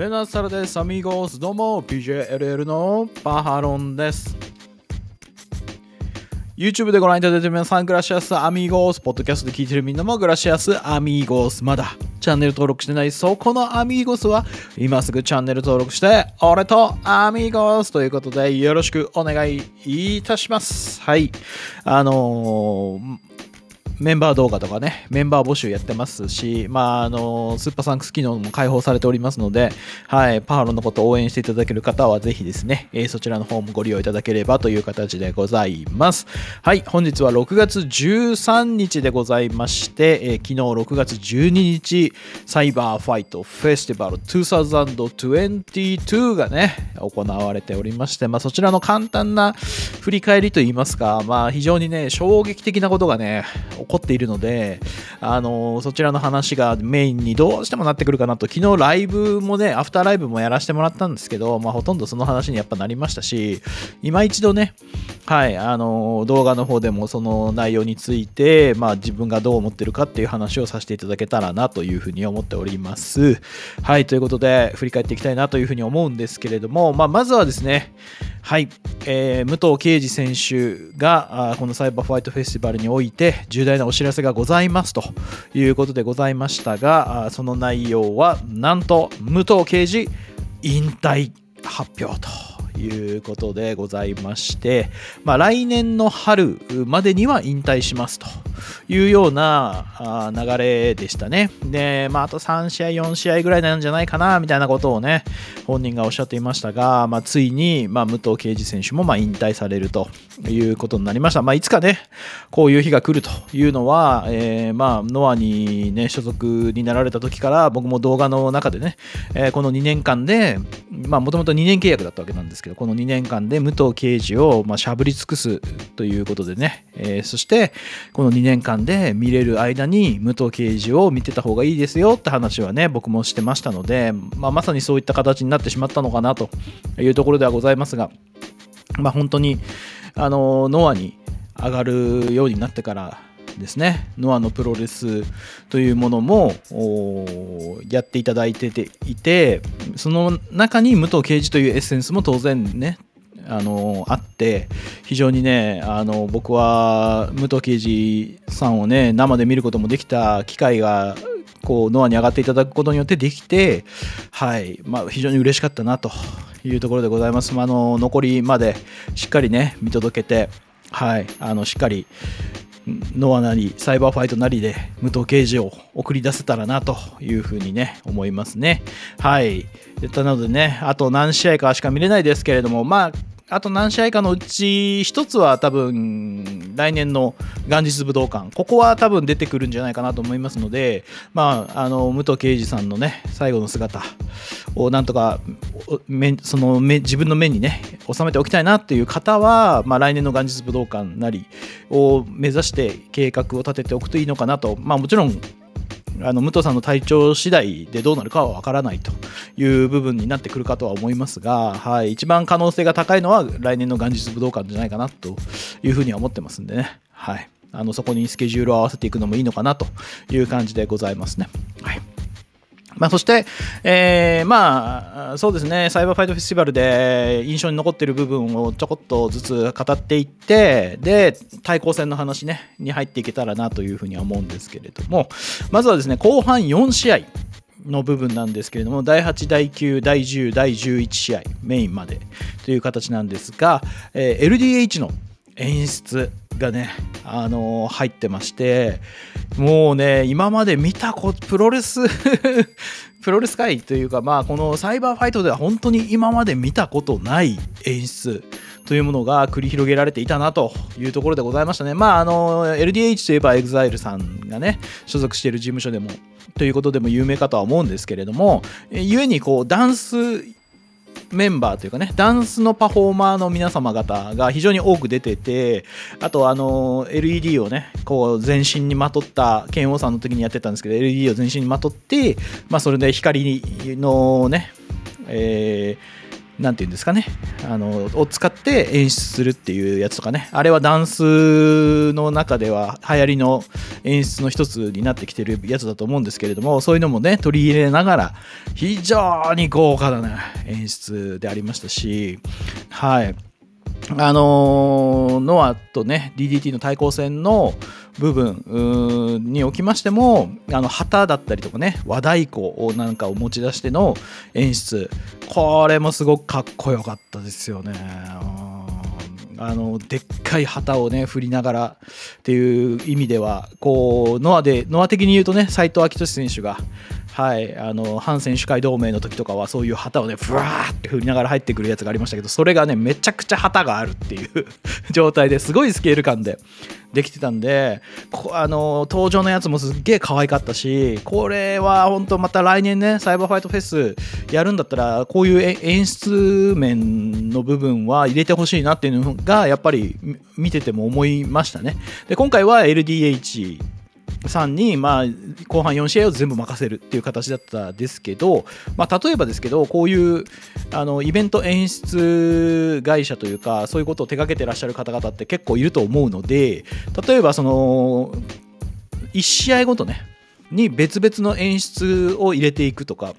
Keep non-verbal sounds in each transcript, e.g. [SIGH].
ベナサラです。アミゴス。どうも、PJLL のパハロンです。YouTube でご覧いただいている皆さん、グラシアスアミーゴス。ポッドキャストで聞いているみんなも、グラシアスアミーゴス。まだチャンネル登録してない、そこのアミーゴスは、今すぐチャンネル登録して、俺とアミーゴスということで、よろしくお願いいたします。はい。あのーメンバー動画とかね、メンバー募集やってますし、まあ、あの、スーパーサンクス機能も開放されておりますので、はい、パハロのことを応援していただける方は、ぜひですね、えーそちらの方もご利用いただければという形でございます。はい、本日は6月13日でございまして、えー昨日6月12日、サイバーファイトフェスティバル2022がね、行われておりまして、まあ、そちらの簡単な振り返りといいますか、まあ、非常にね、衝撃的なことがね、起っているので、あのそちらの話がメインにどうしてもなってくるかなと、昨日ライブもね、アフターライブもやらせてもらったんですけど、まあ、ほとんどその話にやっぱなりましたし、今一度ね、はい、あの動画の方でもその内容について、まあ、自分がどう思ってるかっていう話をさせていただけたらなというふうに思っております。はい、ということで、振り返っていきたいなというふうに思うんですけれども、まあ、まずはですね、はい、えー武藤敬司選手がこのサイバーファイトフェスティバルにおいて重大なお知らせがございますということでございましたが、その内容はなんと武藤刑事引退発表と。いうことでございまして、まあ、来年の春までには引退しますというような流れでしたね。で、まあ、あと3試合、4試合ぐらいなんじゃないかなみたいなことをね、本人がおっしゃっていましたが、まあ、ついに、まあ、武藤敬司選手もまあ引退されるということになりました。まあ、いつかね、こういう日が来るというのは、えーまあ、ノアに、ね、所属になられた時から、僕も動画の中でね、えーこの2年間で、まあ、もともと2年契約だったわけなんですですけど、この2年間で武藤敬司を、ま、しゃぶり尽くすということでね、えーそして、この2年間で見れる間に武藤敬司を見てた方がいいですよって話はね、僕もしてましたので、まあ、まさにそういった形になってしまったのかなというところではございますが、まあ、本当にあのノアに上がるようになってからですねノアのプロレスというものもやっていただいていてその中に武藤敬司というエッセンスも当然ねあのあって非常にねあの僕は武藤敬司さんをね生で見ることもできた機会がこうノアに上がっていただくことによってできて、はいまあ、非常に嬉しかったなというところでございます。ま、あの残りまでしっかりね見届けて、はい、あのしっかりノアなりサイバーファイトなりで武藤刑事を送り出せたらなというふうにね思いますね。はい。なのでね、あと何試合かしか見れないですけれども、まあ、あと何試合かのうち一つは多分来年の元日武道館ここは多分出てくるんじゃないかなと思いますので、まあ、あの武藤敬司さんのね最後の姿をなんとかその自分の目にね収めておきたいなっていう方は、まあ、来年の元日武道館なりを目指して計画を立てておくといいのかなと、まあ、もちろんあの武藤さんの体調次第でどうなるかは分からないという部分になってくるかとは思いますが、はい、一番可能性が高いのは来年の元日武道館じゃないかなというふうには思ってますんでね、はい、あのそこにスケジュールを合わせていくのもいいのかなという感じでございますね。はい。まあ、そして、えーまあ、そうですね、サイバーファイトフェスティバルで印象に残っている部分をちょこっとずつ語っていって、で、対抗戦の話ね、に入っていけたらなというふうには思うんですけれども、まずはですね、後半4試合の部分なんですけれども、第8、第9、第10、第11試合、メインまでという形なんですが、えー LDH の演出がね、あのー入ってましてもうね今まで見たこプロレス [LAUGHS] プロレス界というかまあこのサイバーファイトでは本当に今まで見たことない演出というものが繰り広げられていたなというところでございましたね。まああの LDH といえば EXILE さんがね所属している事務所でもということでも有名かとは思うんですけれどもえ故にこうダンスメンバーというかねダンスのパフォーマーの皆様方が非常に多く出ててあとあの LED をねこう全身にまとった剣王さんの時にやってたんですけど LED を全身にまとって、まあ、それで光のね、えーなんていうんですかね、あの、を使って演出するっていうやつとかね、あれはダンスの中では流行りの演出の一つになってきてるやつだと思うんですけれども、そういうのもね、取り入れながら、非常に豪華な、演出でありましたし、はい。あのー、ノアとね、DDT の対抗戦の部分におきましても、あの旗だったりとかね、和太鼓をなんかを持ち出しての演出、これもすごくかっこよかったですよね。あのでっかい旗をね振りながらっていう意味ではこうノアでノア的に言うとね斎藤昭俊選手がはい、あの反選手会同盟の時とかはそういう旗をねふわーって振りながら入ってくるやつがありましたけどそれがねめちゃくちゃ旗があるっていう [LAUGHS] 状態ですごいスケール感でできてたんであの登場のやつもすっげえ可愛かったしこれは本当また来年ねサイバーファイトフェスやるんだったらこういう演出面の部分は入れてほしいなっていうのがやっぱり見てても思いましたね。で今回は LDH さんに、まあ、後半4試合を全部任せるっていう形だったですけど、まあ、例えばですけどこういうあのイベント演出会社というかそういうことを手掛けてらっしゃる方々って結構いると思うので例えばその1試合ごとねに別々の演出を入れていくとか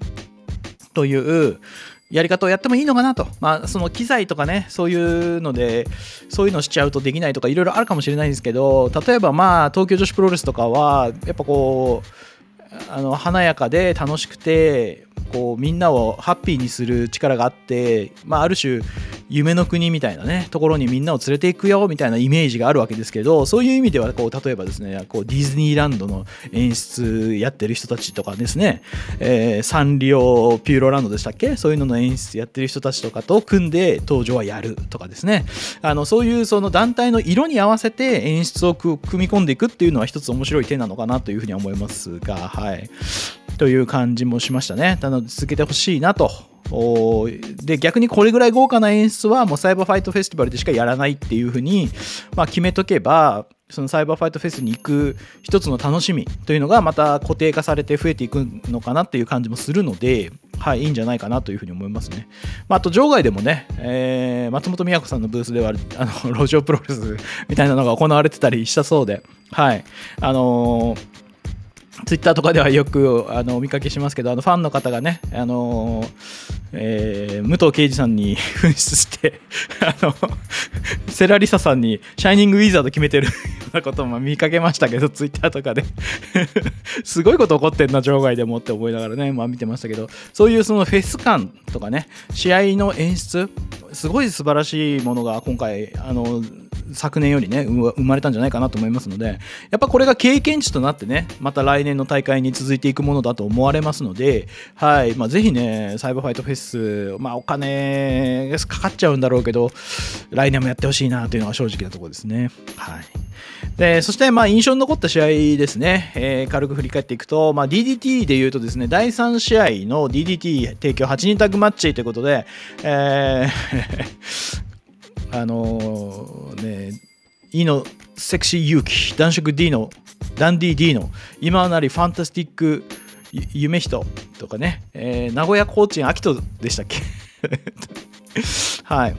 というやり方をやってもいいのかなと。まあ、その機材とかね、そういうので、そういうのしちゃうとできないとか、いろいろあるかもしれないんですけど、例えばまあ、東京女子プロレスとかは、やっぱこう、あの華やかで楽しくてこうみんなをハッピーにする力があって、まあ、ある種夢の国みたいなねところにみんなを連れていくよみたいなイメージがあるわけですけどそういう意味ではこう例えばですねこうディズニーランドの演出やってる人たちとかですね、えー、サンリオピューロランドでしたっけ？そういうのの演出やってる人たちとかと組んで登場はやるとかですね。あのそういうその団体の色に合わせて演出を組み込んでいくっていうのは一つ面白い手なのかなというふうに思いますがはい。という感じもしましたね。なので続けてほしいなと。で逆にこれぐらい豪華な演出はもうサイバーファイトフェスティバルでしかやらないっていうふうに、まあ、決めとけばそのサイバーファイトフェスに行く一つの楽しみというのがまた固定化されて増えていくのかなっていう感じもするので、はい、いいんじゃないかなというふうに思いますね。まあ、あと場外でもね、えー、松本美和子さんのブースではあの路上プロレスみたいなのが行われてたりしたそうで、はい、あのーツイッターとかではよくあのお見かけしますけどあのファンの方がね、あのえー、武藤敬司さんに紛失して [LAUGHS] あのセラリサさんにシャイニングウィザード決めてるようなことも見かけましたけどツイッターとかで。[LAUGHS] すごいこと起こってんな場外でもって思いながらね、まあ、見てましたけど。そういうそのフェス感とかね試合の演出すごい素晴らしいものが今回あの昨年よりね生まれたんじゃないかなと思いますのでやっぱこれが経験値となってねまた来年の大会に続いていくものだと思われますので、はいまあ、ぜひねサイバーファイトフェス、まあ、お金かかっちゃうんだろうけど来年もやってほしいなというのが正直なところですね。はいでそして、まあ、印象に残った試合ですね、えー、軽く振り返っていくと、まあ、DDT でいうとですね、第3試合の DDT 提供8人タッグマッチということで、えー [LAUGHS] あのー、ね、イのセクシー勇気、男色 D の、ダンディ D の、今なりファンタスティック夢人とかね、えー、名古屋コーチンアキトでしたっけ？[LAUGHS] はい。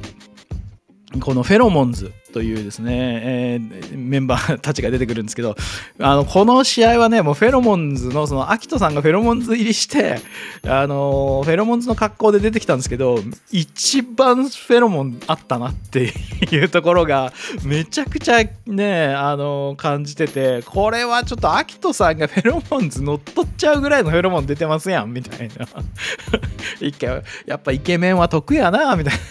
このフェロモンズ。というですね、えー、メンバーたちが出てくるんですけど、あの、この試合はね、もうフェロモンズの、その、アキトさんがフェロモンズ入りして、あの、フェロモンズの格好で出てきたんですけど、一番フェロモンあったなっていうところが、めちゃくちゃね、あの、感じてて、これはちょっとアキトさんがフェロモンズ乗っ取っちゃうぐらいのフェロモン出てますやん、みたいな。[LAUGHS] 一回、やっぱイケメンは得やな、みたいな。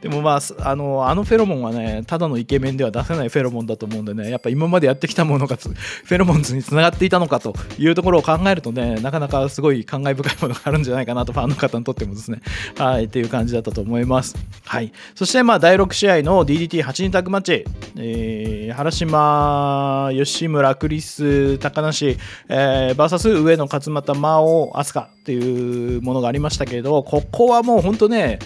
でもまあ、あの、あのフェロモンはね、ただのイケメンでは出せないフェロモンだと思うんでねやっぱ今までやってきたものがフェロモンズにつながっていたのかというところを考えるとねなかなかすごい感慨深いものがあるんじゃないかなとファンの方にとってもですね。はいっていう感じだったと思います。はい。そしてまあ第6試合の DDT8 人タッグマッチ、えー、原島吉村クリス高梨、えー、VS 上野勝俣真央飛鳥っていうものがありましたけれどここはもう本当ね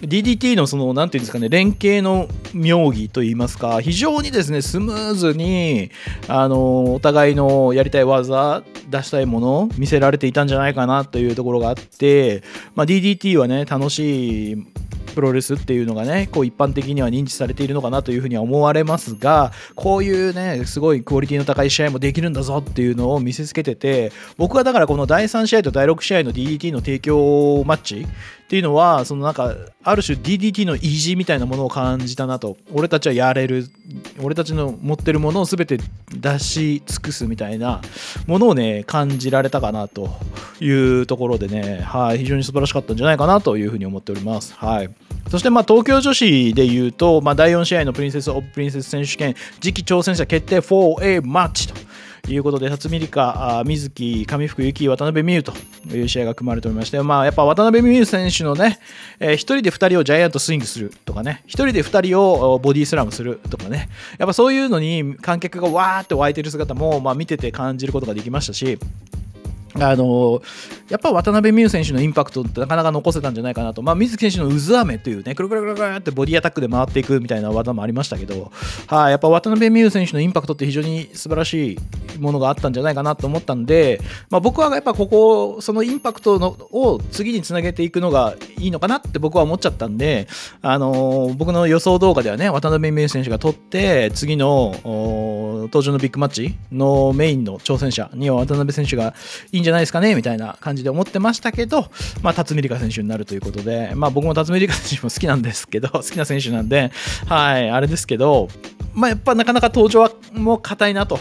DDT のその、何て言うんですかね、連携の妙義といいますか、非常にですね、スムーズに、あの、お互いのやりたい技、出したいもの、見せられていたんじゃないかなというところがあって、まあ、DDT はね、楽しいプロレスっていうのがね、こう一般的には認知されているのかなというふうには思われますが、こういうね、すごいクオリティの高い試合もできるんだぞっていうのを見せつけてて、僕はだからこの第3試合と第6試合の DDT の提供マッチっていうのは、そのなんか、ある種 DDT の意地みたいなものを感じたなと。俺たちはやれる。俺たちの持ってるものを全て出し尽くすみたいなものをね、感じられたかなというところでね、はい、非常に素晴らしかったんじゃないかなというふうに思っております。はい。そしてまあ東京女子でいうと、まあ、第4試合のプリンセス・オブ・プリンセス選手権次期挑戦者決定 4A マッチということで、辰巳梨花、水木、上福幸、渡辺美優という試合が組まれておりまして、まあ、やっぱ渡辺美優選手のね、えー、1人で2人をジャイアントスイングするとかね、1人で2人をボディスラムするとかね、やっぱそういうのに観客がわーって湧いてる姿も、まあ、見てて感じることができましたし、あのやっぱ渡辺美優選手のインパクトってなかなか残せたんじゃないかなと、まあ、水木選手の渦飴というね、くるくるくるくるってボディアタックで回っていくみたいな技もありましたけど、はあ、やっぱ渡辺美優選手のインパクトって非常に素晴らしいものがあったんじゃないかなと思ったんで、まあ、僕はやっぱここ、そのインパクトのを次につなげていくのがいいのかなって僕は思っちゃったんで、あの僕の予想動画ではね、渡辺美優選手が取って、次の登場のビッグマッチのメインの挑戦者には渡辺選手がいいんじゃないかなじゃないですかねみたいな感じで思ってましたけど、まあ、辰巳梨花選手になるということで、まあ、僕も辰巳梨花選手も好きなんですけど、[LAUGHS] 好きな選手なんで、はい、あれですけど、まあ、やっぱなかなか登場はもう硬いなと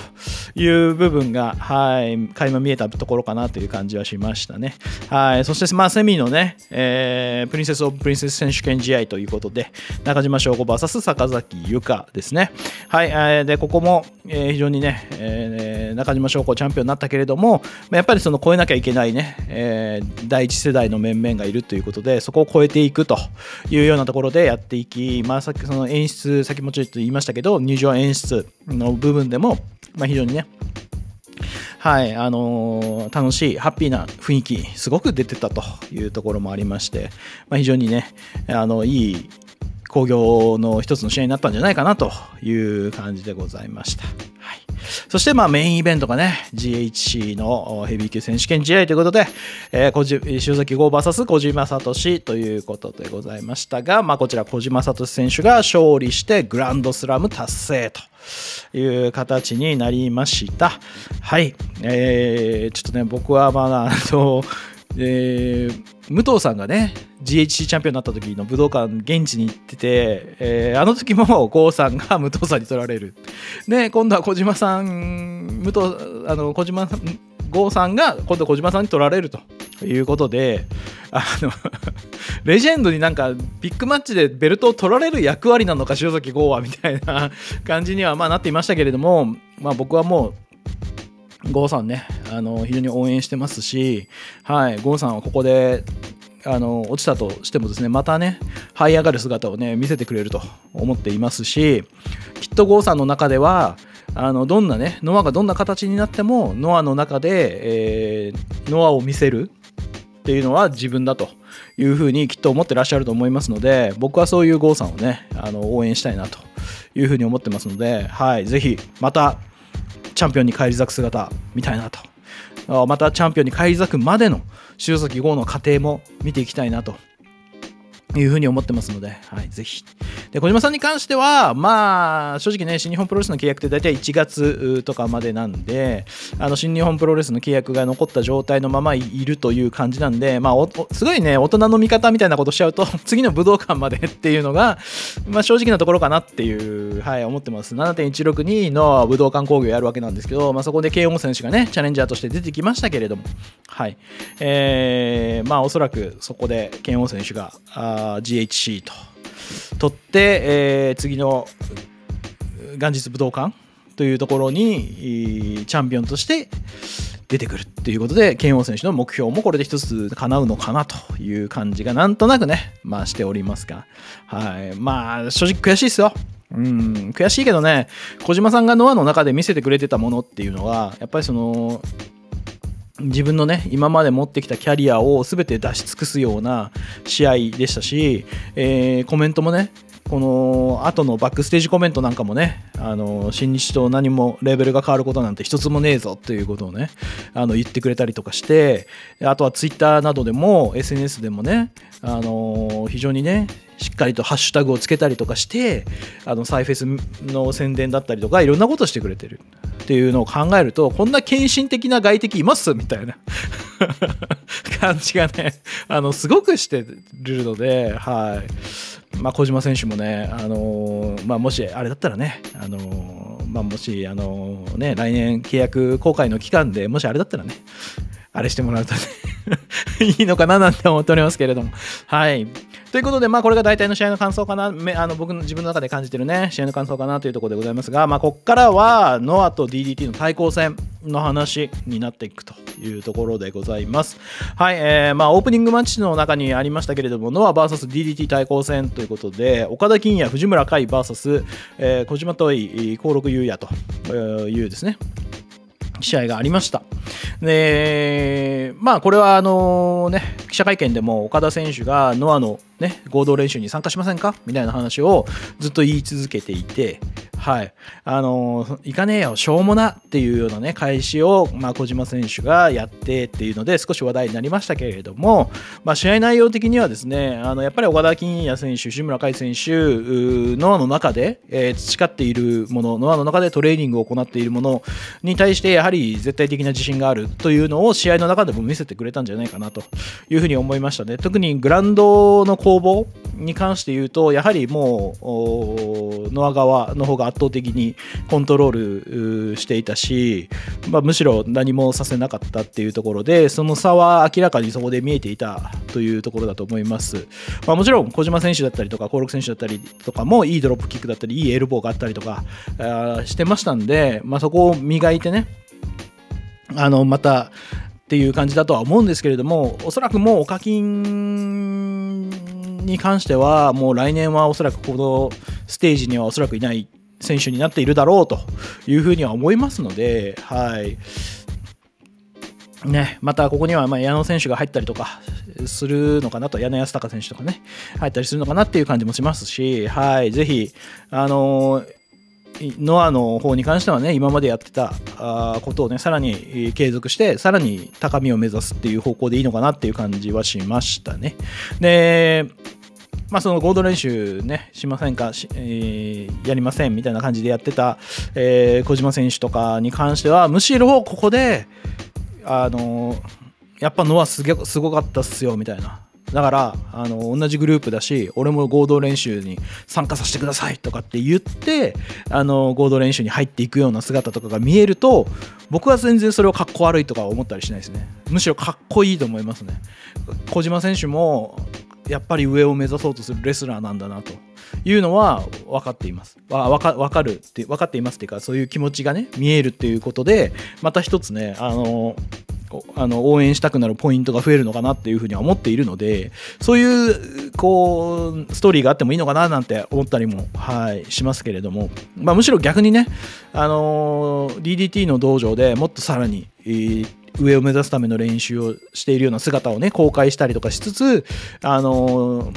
いう部分が、はい、垣間見えたところかなという感じはしましたね。はい、そして、まあ、セミのね、えー、プリンセス・オブ・プリンセス選手権試合ということで、中島翔子 VS 坂崎優香ですね。はい、えー、で、ここも、えー、非常にね、えー、中島翔子チャンピオンになったけれども、やっぱりその超えなきゃいけないね、えー、第一世代の面々がいるということで、そこを超えていくというようなところでやっていき、まあ、さっきその演出、先もちょっと言いましたけど、入場演出の部分でも、まあ、非常にね、はい、あのー、楽しい、ハッピーな雰囲気、すごく出てたというところもありまして、まあ、非常にね、あの、いい興行の一つの試合になったんじゃないかなという感じでございました。そしてまあメインイベントがね、GHC のヘビー級選手権試合ということで、えー、塩崎豪 VS 小島聡ということでございましたが、まあ、こちら小島聡選手が勝利してグランドスラム達成という形になりました。はい。えー、ちょっとね、僕はまだ、あの、えー、武藤さんがね GHC チャンピオンになった時の武道館現地に行ってて、えー、あの時も郷さんが武藤さんに取られる。で今度は小島さん武藤あの小島郷さんが今度小島さんに取られるということであの [LAUGHS] レジェンドになんかビッグマッチでベルトを取られる役割なのか塩崎剛はみたいな感じにはまあなっていましたけれども、まあ、僕はもう郷さんね、あの非常に応援してますし、はい、郷さんはここであの落ちたとしてもですねまたね這い上がる姿をね見せてくれると思っていますしきっと郷さんの中ではあのどんなねノアがどんな形になってもノアの中で、えー、ノアを見せるっていうのは自分だというふうにきっと思ってらっしゃると思いますので僕はそういう郷さんをねあの応援したいなというふうに思ってますので、はい、ぜひまたチャンピオンに返り咲く姿見たいなと。またチャンピオンに返り咲くまでの塩崎豪の過程も見ていきたいなと。いうふうに思ってますので、はい、ぜひ。で、小島さんに関しては、まあ、正直ね、新日本プロレスの契約って大体1月とかまでなんで、あの、新日本プロレスの契約が残った状態のままいるという感じなんで、まあ、すごいね、大人の味方みたいなことしちゃうと、[LAUGHS] 次の武道館までっていうのが、まあ、正直なところかなっていう、はい、思ってます。7.162の武道館工業やるわけなんですけど、まあ、そこで慶応選手がね、チャレンジャーとして出てきましたけれども、はい。えー、まあ、おそらくそこで慶応選手が、GHC と取って、えー、次の元日武道館というところにチャンピオンとして出てくるっていうことで剣王選手の目標もこれで一つ叶うのかなという感じがなんとなくねまあしておりますが。はい。まあ正直悔しいですよ。うん。悔しいけどね小島さんがノアの中で見せてくれてたものっていうのはやっぱりその自分のね今まで持ってきたキャリアを全て出し尽くすような試合でしたし、えー、コメントもねこの後のバックステージコメントなんかもね、あの新日と何もレベルが変わることなんて一つもねえぞということをね、あの言ってくれたりとかして、あとはツイッターなどでも SNS でもね、あの非常にね、しっかりとハッシュタグをつけたりとかして、あのサイフェスの宣伝だったりとか、いろんなことしてくれてるっていうのを考えると、こんな献身的な外敵います？みたいな [LAUGHS] 感じがね、あのすごくしてるので、はい。まあ、小島選手もね、あのー、まあ、もしあれだったらね、あのー、まあ、もし、あのー、ね、来年契約公開の期間でもしあれだったらね、あれしてもらうとね [LAUGHS] いいのかななんて思っておりますけれども。はい。ということで、まあ、これが大体の試合の感想かな、あの僕の自分の中で感じてるね、試合の感想かなというところでございますが、まあ、ここからは、ノアと DDT の対抗戦の話になっていくというところでございます。はい、えー、まあ、オープニングマッチの中にありましたけれども、ノア VSDDT 対抗戦ということで、岡田金也、藤村海 VS、えー、小島とい、幸六優也というですね、試合がありました。で、まあ、これはあのね、記者会見でも岡田選手がノアのね、合同練習に参加しませんか？みたいな話をずっと言い続けていて、はい。あの、行かねえよ、しょうもなっていうようなね、開始を、まあ、小島選手がやってっていうので、少し話題になりましたけれども、まあ、試合内容的にはですね、あの、やっぱり岡田金也選手、志村海選手、ノアの中で、えー、培っているもの、ノアの中でトレーニングを行っているものに対して、やはり絶対的な自信があるというのを試合の中でも見せてくれたんじゃないかなというふうに思いましたね。特にグランドの攻防に関して言うと、やはりもう、ノア側の方が圧倒的にコントロールしていたし、まあ、むしろ何もさせなかったっていうところで、その差は明らかにそこで見えていたというところだと思います。まあ、もちろん小島選手だったりとか、登録選手だったりとかもいいドロップキックだったり、いいエルボーがあったりとかしてましたんで、まあ、そこを磨いてね、あのまたっていう感じだとは思うんですけれども、おそらくもうお課金に関しては、もう来年はおそらくこのステージにはおそらくいない選手になっているだろうというふうには思いますので、はい。ね、またここにはま矢野選手が入ったりとかするのかなと、矢野康隆選手とかね、入ったりするのかなっていう感じもしますし、はい、ぜひ、あのーノアの方に関してはね、今までやってたことをね、さらに継続して、さらに高みを目指すっていう方向でいいのかなっていう感じはしましたね。で、まあ、その合同練習ね、しませんか、えー、やりませんみたいな感じでやってた、えー、小島選手とかに関しては、むしろここで、あのー、やっぱノアすげすごかったっすよみたいな。だからあの同じグループだし俺も合同練習に参加させてくださいとかって言ってあの合同練習に入っていくような姿とかが見えると僕は全然それをかっこ悪いとか思ったりしないですね。むしろかっこいいと思いますね。小島選手もやっぱり上を目指そうとするレスラーなんだなというのは分かっています。わか分かるって分かっていますっていうかそういう気持ちがね見えるっていうことでまた一つねあのあの応援したくなるポイントが増えるのかなっていうふうには思っているのでそういうこうストーリーがあってもいいのかななんて思ったりも、はい、しますけれども、まあ、むしろ逆にね、あの DDT の道場でもっとさらに、えー上を目指すための練習をしているような姿をね公開したりとかしつつあの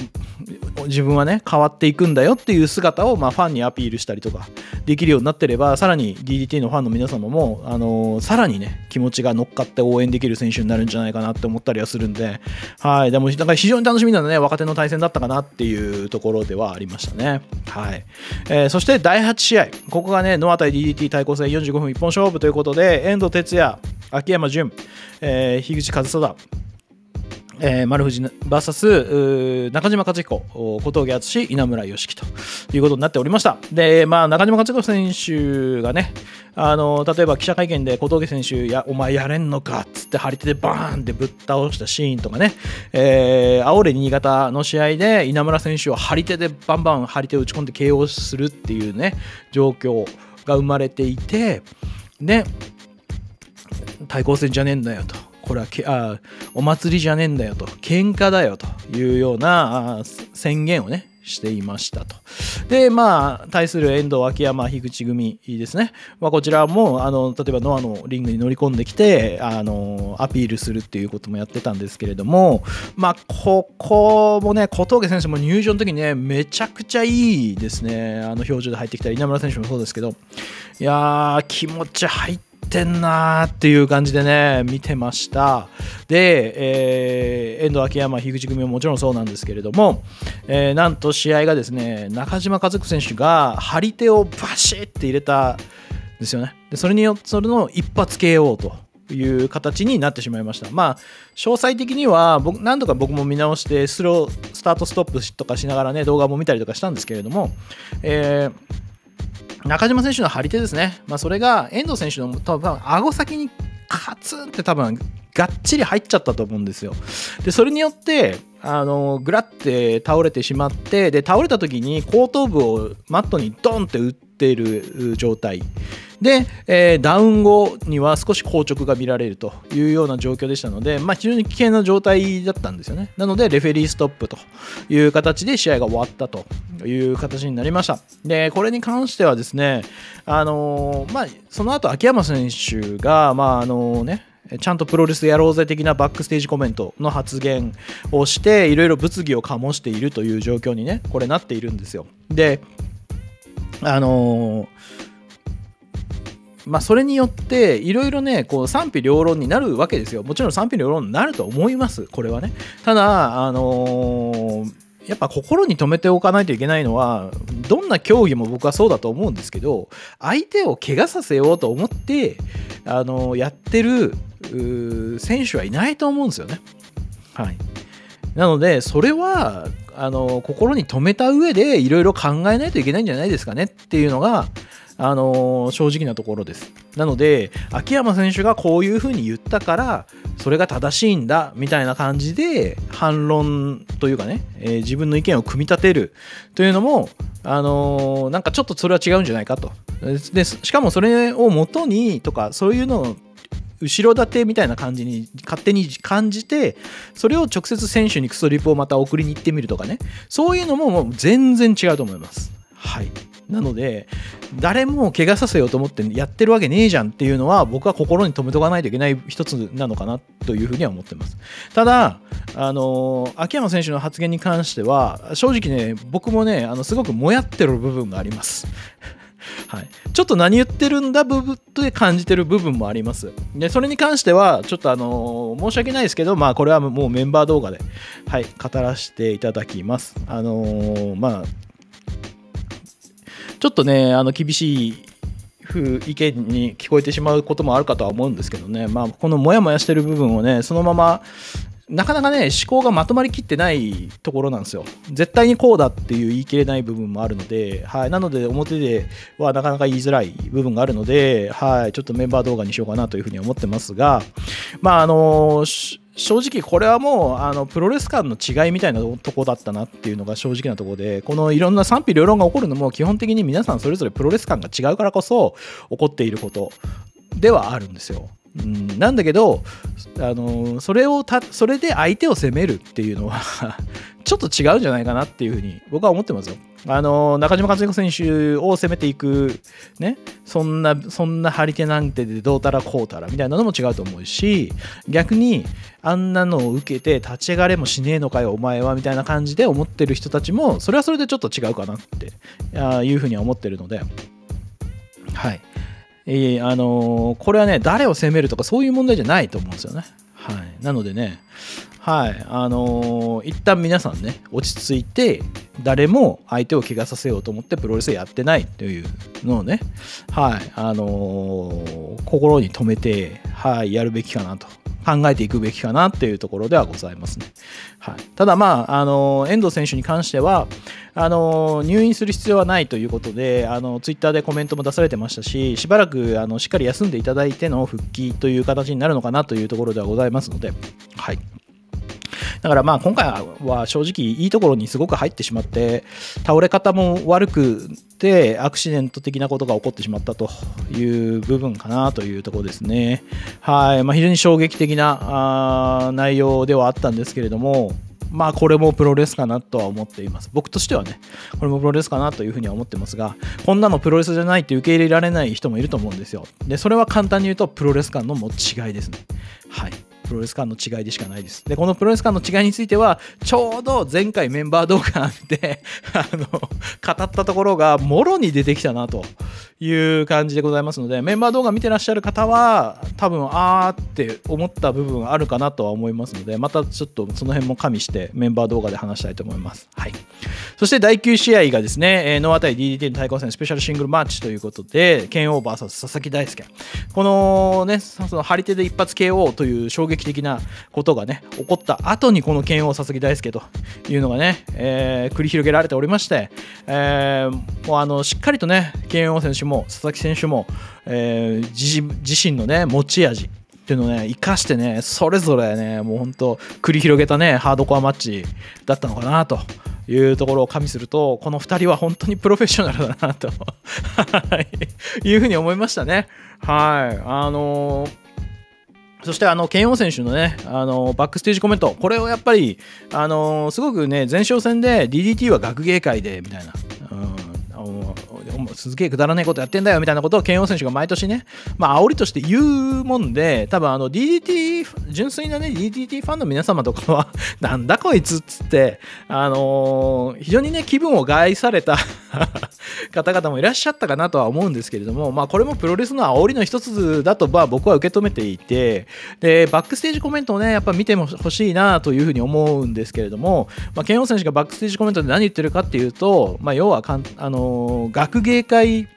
自分はね変わっていくんだよっていう姿を、まあ、ファンにアピールしたりとかできるようになってればさらに DDT のファンの皆様も、あのさらにね気持ちが乗っかって応援できる選手になるんじゃないかなって思ったりはするんではい。でもだか非常に楽しみなね若手の対戦だったかなっていうところではありましたね。はい、えー、そして第8試合。ここがねノア対 DDT 対抗戦45分一本勝負ということで遠藤哲也秋山純、えー、樋口和貞えー、丸藤 VS 中島和彦、小峠敦、稲村良樹ということになっておりました。で、まあ、中島和彦選手がね、あの例えば記者会見で小峠選手、やお前やれんのかっつって張り手でバーンってぶっ倒したシーンとかね、えー、青レ新潟の試合で稲村選手を張り手でバンバン張り手を打ち込んで KO するっていうね、状況が生まれていて、で、対抗戦じゃねえんだよと。これはけあお祭りじゃねえんだよと喧嘩だよというような宣言をねしていましたとで、まあ、対する遠藤、秋山、樋口組ですね。まあ、こちらも、あの、例えばノアのリングに乗り込んできて、あの、アピールするっていうこともやってたんですけれども、まあ、ここもね、小峠選手も入場の時にね、めちゃくちゃいいですね。あの、表情で入ってきた稲村選手もそうですけど、いやー、気持ち入って、てんなーっていう感じでね、見てました。で、えー、遠藤秋山、樋口組ももちろんそうなんですけれども、えー、なんと試合がですね、中島和久選手が張り手をバシッて入れたんですよね。でそれによって、それの一発 KO と。いう形になってしまいました。まあ、詳細的には僕、何度か僕も見直して、スロー、スタートストップとかしながらね、動画も見たりとかしたんですけれども、えー中島選手の張り手ですね、まあ、それが遠藤選手の多分顎先にカツンって多分がっちり入っちゃったと思うんですよ。でそれによってあのグラって倒れてしまってで倒れた時に後頭部をマットにドンって打っている状態で、えー、ダウン後には少し硬直が見られるというような状況でしたので、まあ、非常に危険な状態だったんですよね。なので、レフェリーストップという形で試合が終わったという形になりました。で、これに関してはですね、あのー、まあ、その後、秋山選手が、まあ、あのね、ちゃんとプロレスやろうぜ的なバックステージコメントの発言をしていろいろ物議を醸しているという状況にねこれなっているんですよであのーまあ、それによっていろいろねこう賛否両論になるわけですよ。もちろん賛否両論になると思います。これはね。ただあのーやっぱ心に留めておかないといけないのはどんな競技も僕はそうだと思うんですけど相手を怪我させようと思ってあのやってる選手はいないと思うんですよね。はい、なのでそれはあの心に留めた上でいろいろ考えないといけないんじゃないですかねっていうのがあの、正直なところです。なので、秋山選手がこういうふうに言ったから、それが正しいんだ、みたいな感じで、反論というかね、えー、自分の意見を組み立てるというのも、あのー、なんかちょっとそれは違うんじゃないかと。でしかもそれをもとにとか、そういうのを後ろ盾みたいな感じに勝手に感じてそれを直接選手にクソリプをまた送りに行ってみるとかねそういうのももう全然違うと思いますはいなので誰も怪我させようと思ってやってるわけねえじゃんっていうのは僕は心に留めとかないといけない一つなのかなというふうには思ってますただあの秋山選手の発言に関しては正直ね僕もねあのすごくもやってる部分があります [LAUGHS] はい、ちょっと何言ってるんだ部分で感じてる部分もあります。で、それに関しては、ちょっとあのー、申し訳ないですけど、まあ、これはもうメンバー動画で、はい、語らせていただきます。あのー、まあ、ちょっとね、あの厳しい意見に聞こえてしまうこともあるかとは思うんですけどね、まあ、このモヤモヤしてる部分をね、そのまま、なかなかね、思考がまとまりきってないところなんですよ。絶対にこうだっていう言い切れない部分もあるので、はい、なので表ではなかなか言いづらい部分があるので、はい、ちょっとメンバー動画にしようかなというふうに思ってますが、まあ、あのー正直これはもうあのプロレス間の違いみたいなとこだったなっていうのが正直なところでこのいろんな賛否両論が起こるのも基本的に皆さんそれぞれプロレス感が違うからこそ起こっていることではあるんですよ。うん、なんだけどあのそれをたそれで相手を責めるっていうのは [LAUGHS] ちょっと違うんじゃないかなっていうふうに僕は思ってますよ。あの中島和彦選手を攻めていく、ね、そんなそんな張り手なんてでどうたらこうたらみたいなのも違うと思うし逆にあんなのを受けて立ち上がれもしねえのかよお前はみたいな感じで思ってる人たちもそれはそれでちょっと違うかなっていうふうには思ってるのではい。えー、あのー、これはね、誰を責めるとかそういう問題じゃないと思うんですよね。はい。なのでね、はい。あのー、一旦皆さんね、落ち着いて、誰も相手を怪我させようと思ってプロレスやってないというのをね、はい。あの、心に留めて、はい、やるべきかなと。考えていくべきかなっていうところではございますね。はい、ただ、まあ、あの遠藤選手に関してはあの入院する必要はないということであのツイッターでコメントも出されてましたししばらくあのしっかり休んでいただいての復帰という形になるのかなというところではございますので、はい、だからまあ今回は正直いいところにすごく入ってしまって倒れ方も悪くてアクシデント的なことが起こってしまったという部分かなというところですね。はい、まあ、非常に衝撃的なあ内容ではあったんですけれどもまあこれもプロレスかなとは思っています。僕としてはね、これもプロレスかなというふうには思ってますが、こんなのプロレスじゃないって受け入れられない人もいると思うんですよ。で、それは簡単に言うとプロレス感のも違いですね。はい。プロレス感の違いでしかないです。で、このプロレス感の違いについては、ちょうど前回メンバー動画で [LAUGHS] あの、語ったところが、もろに出てきたなという感じでございますので、メンバー動画見てらっしゃる方は、多分、あーって思った部分あるかなとは思いますので、またちょっとその辺も加味してメンバー動画で話したいと思います。はい。そして第9試合がですね、えー、ノア対 DDT の対抗戦スペシャルシングルマッチということで、KO VS 佐々木大輔。このね、その張り手で一発 KO という衝撃撃的なことがね、起こった後にこの剣王佐々木大輔というのがね、えー、繰り広げられておりまして、えー、もうあのしっかりとね、剣王選手も佐々木選手も、えー、自自身のね、持ち味、っていうのね、生かしてね、それぞれね、もう本当、繰り広げたね、ハードコアマッチだったのかなというところを加味すると、この2人は本当にプロフェッショナルだなと [LAUGHS] いうふうに思いましたね。はい。あのーそしてあの、ケンオ選手のね、あの、バックステージコメント、これをやっぱり、あの、すごくね、前哨戦で DDT は学芸会で、みたいな、うん。すげえくだらないことやってんだよみたいなことを慶応選手が毎年ね、まあ煽りとして言うもんで、多分あの DDT、純粋なね、DDT ファンの皆様とかは [LAUGHS] なんだこいつっつって、あのー、非常にね、気分を害された [LAUGHS] 方々もいらっしゃったかなとは思うんですけれども、まあこれもプロレスの煽りの一つだと、まあ僕は受け止めていて、で、バックステージコメントをね、やっぱ見てほしいなというふうに思うんですけれども、まあ、慶応選手がバックステージコメントで何言ってるかっていうと、まあ要はかん、あの、学芸会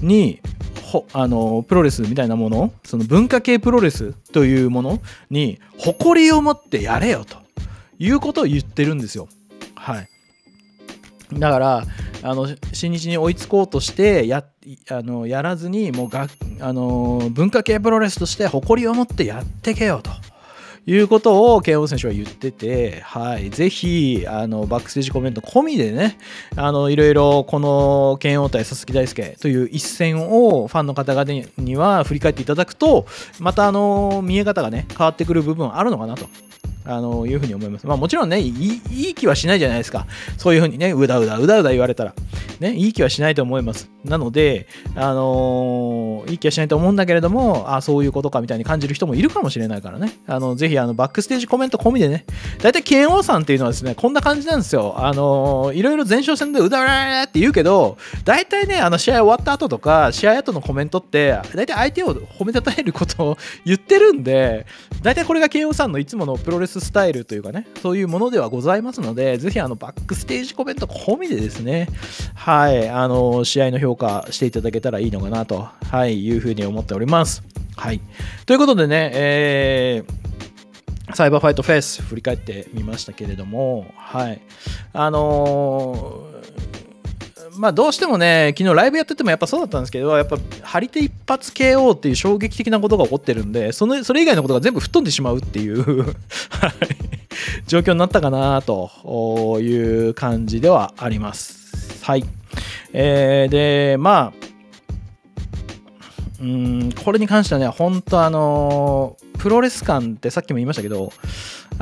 にほあのプロレスみたいなものその文化系プロレスというものに誇りを持ってやれよということを言ってるんですよ。だからあの新日に追いつこうとしてやあのやらずにもうがあの文化系プロレスとして誇りを持ってやってけよと。いうことを慶応選手は言ってて、はい、ぜひあのバックステージコメント込みでね、あのいろいろこの慶応対佐々木大輔という一戦をファンの方々には振り返っていただくと、またあの見え方がね、変わってくる部分あるのかなとあのいうふうに思います。まあもちろんねいい、いい気はしないじゃないですか。そういうふうにね、うだうだ、うだうだ言われたら。ね、いい気はしないと思います。なので、あのー、いい気はしないと思うんだけれども、あそういうことかみたいに感じる人もいるかもしれないからね。あのぜひあのバックステージコメント込みでね、大体剣王さんっていうのはですね、こんな感じなんですよ。あのー、いろいろ前哨戦でうだうだって言うけど、大体ね、あの試合終わった後とか、試合後のコメントって、大体相手を褒めたたえることを言ってるんで、大体これが剣王さんのいつものプロレススタイルというかね、そういうものではございますので、ぜひあのバックステージコメント込みでですね、はい、あの、試合の評価していただけたらいいのかなと、はい、いうふうに思っております。はい。ということでね、えー、サイバーファイトフェイス振り返ってみましたけれども、はい。あのーまあどうしてもね、昨日ライブやっててもやっぱそうだったんですけど、やっぱ張り手一発 KO っていう衝撃的なことが起こってるんで、そのそれ以外のことが全部吹っ飛んでしまうっていう状況になったかなという感じではあります。はい。えー、で、まあ、うん、これに関してはね、本当あの、プロレス感ってさっきも言いましたけど、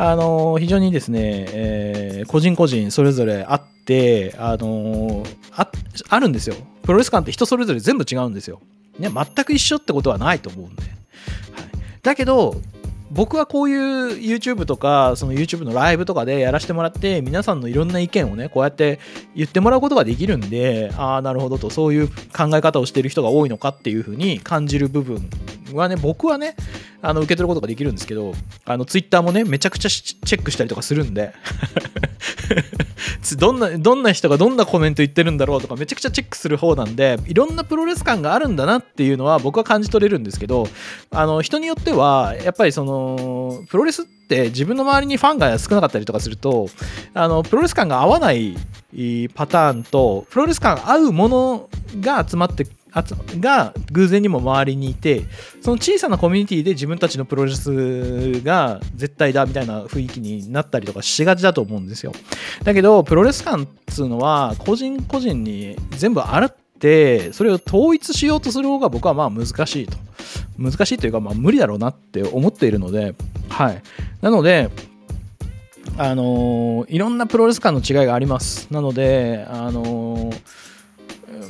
あの非常にですね、えー、個人個人それぞれあって、あのああるんですよ。プロレス感って人それぞれ全部違うんですよ。ね、全く一緒ってことはないと思うんで。はい、だけど、僕はこういう YouTube とか、その YouTube のライブとかでやらせてもらって、皆さんのいろんな意見をね、こうやって言ってもらうことができるんで、ああ、なるほどと、そういう考え方をしてる人が多いのかっていうふうに感じる部分はね、僕はね、あの受け取ることができるんですけど、あの Twitter もね、めちゃくちゃチェックしたりとかするんで。どんな、どんな人がどんなコメント言ってるんだろうとか、めちゃくちゃチェックする方なんで、いろんなプロレス感があるんだなっていうのは僕は感じ取れるんですけど、あの人によっては、やっぱりその、プロレスって自分の周りにファンが少なかったりとかすると、あのプロレス感が合わないパターンと、プロレス感合うものが集まってが偶然にも周りにいてその小さなコミュニティで自分たちのプロレスが絶対だみたいな雰囲気になったりとかしがちだと思うんですよ。だけどプロレス感っつうのは個人個人に全部あるってそれを統一しようとする方が僕はまあ難しいと。難しいというかまあ無理だろうなって思っているのではい。なのであのいろんなプロレス間の違いがあります。なのであの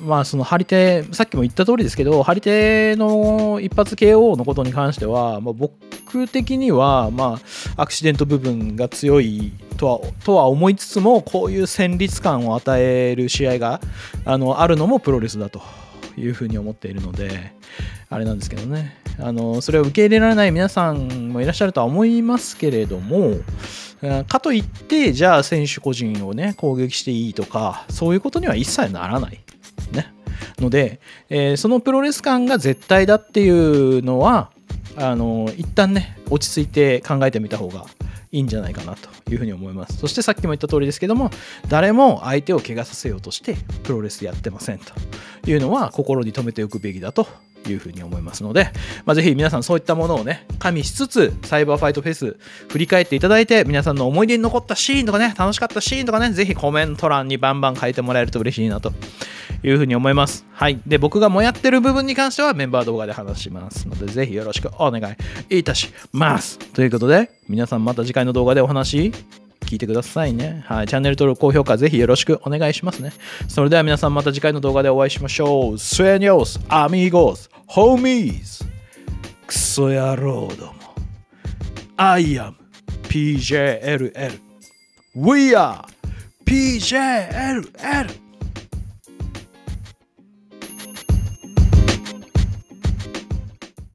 まあその張り手さっきも言った通りですけど張り手の一発 KO のことに関しては、まあ、僕的にはまあアクシデント部分が強いとはとは思いつつもこういう戦慄感を与える試合があのあるのもプロレスだというふうに思っているのであれなんですけどね。あのそれを受け入れられない皆さんもいらっしゃるとは思いますけれどもかといってじゃあ選手個人をね攻撃していいとかそういうことには一切ならない。ね。ので、えー、そのプロレス感が絶対だっていうのはあの一旦ね落ち着いて考えてみた方がいいんじゃないかなというふうに思います。そしてさっきも言った通りですけども誰も相手を怪我させようとしてプロレスやってませんというのは心に留めておくべきだというふうに思いますので、まあ、ぜひ皆さんそういったものをね、加味しつつ、サイバーファイトフェス振り返っていただいて、皆さんの思い出に残ったシーンとかね、楽しかったシーンとかね、ぜひコメント欄にバンバン書いてもらえると嬉しいなというふうに思います。はい。で、僕がもやってる部分に関してはメンバー動画で話しますので、ぜひよろしくお願いいたします。ということで、皆さんまた次回の動画でお話聞いてくださいね。はい。チャンネル登録、高評価、ぜひよろしくお願いしますね。それでは皆さんまた次回の動画でお会いしましょう。スエニョス、アミーゴス、ホーミーズ、クソ野郎ども。I am PJLL. We are PJLL.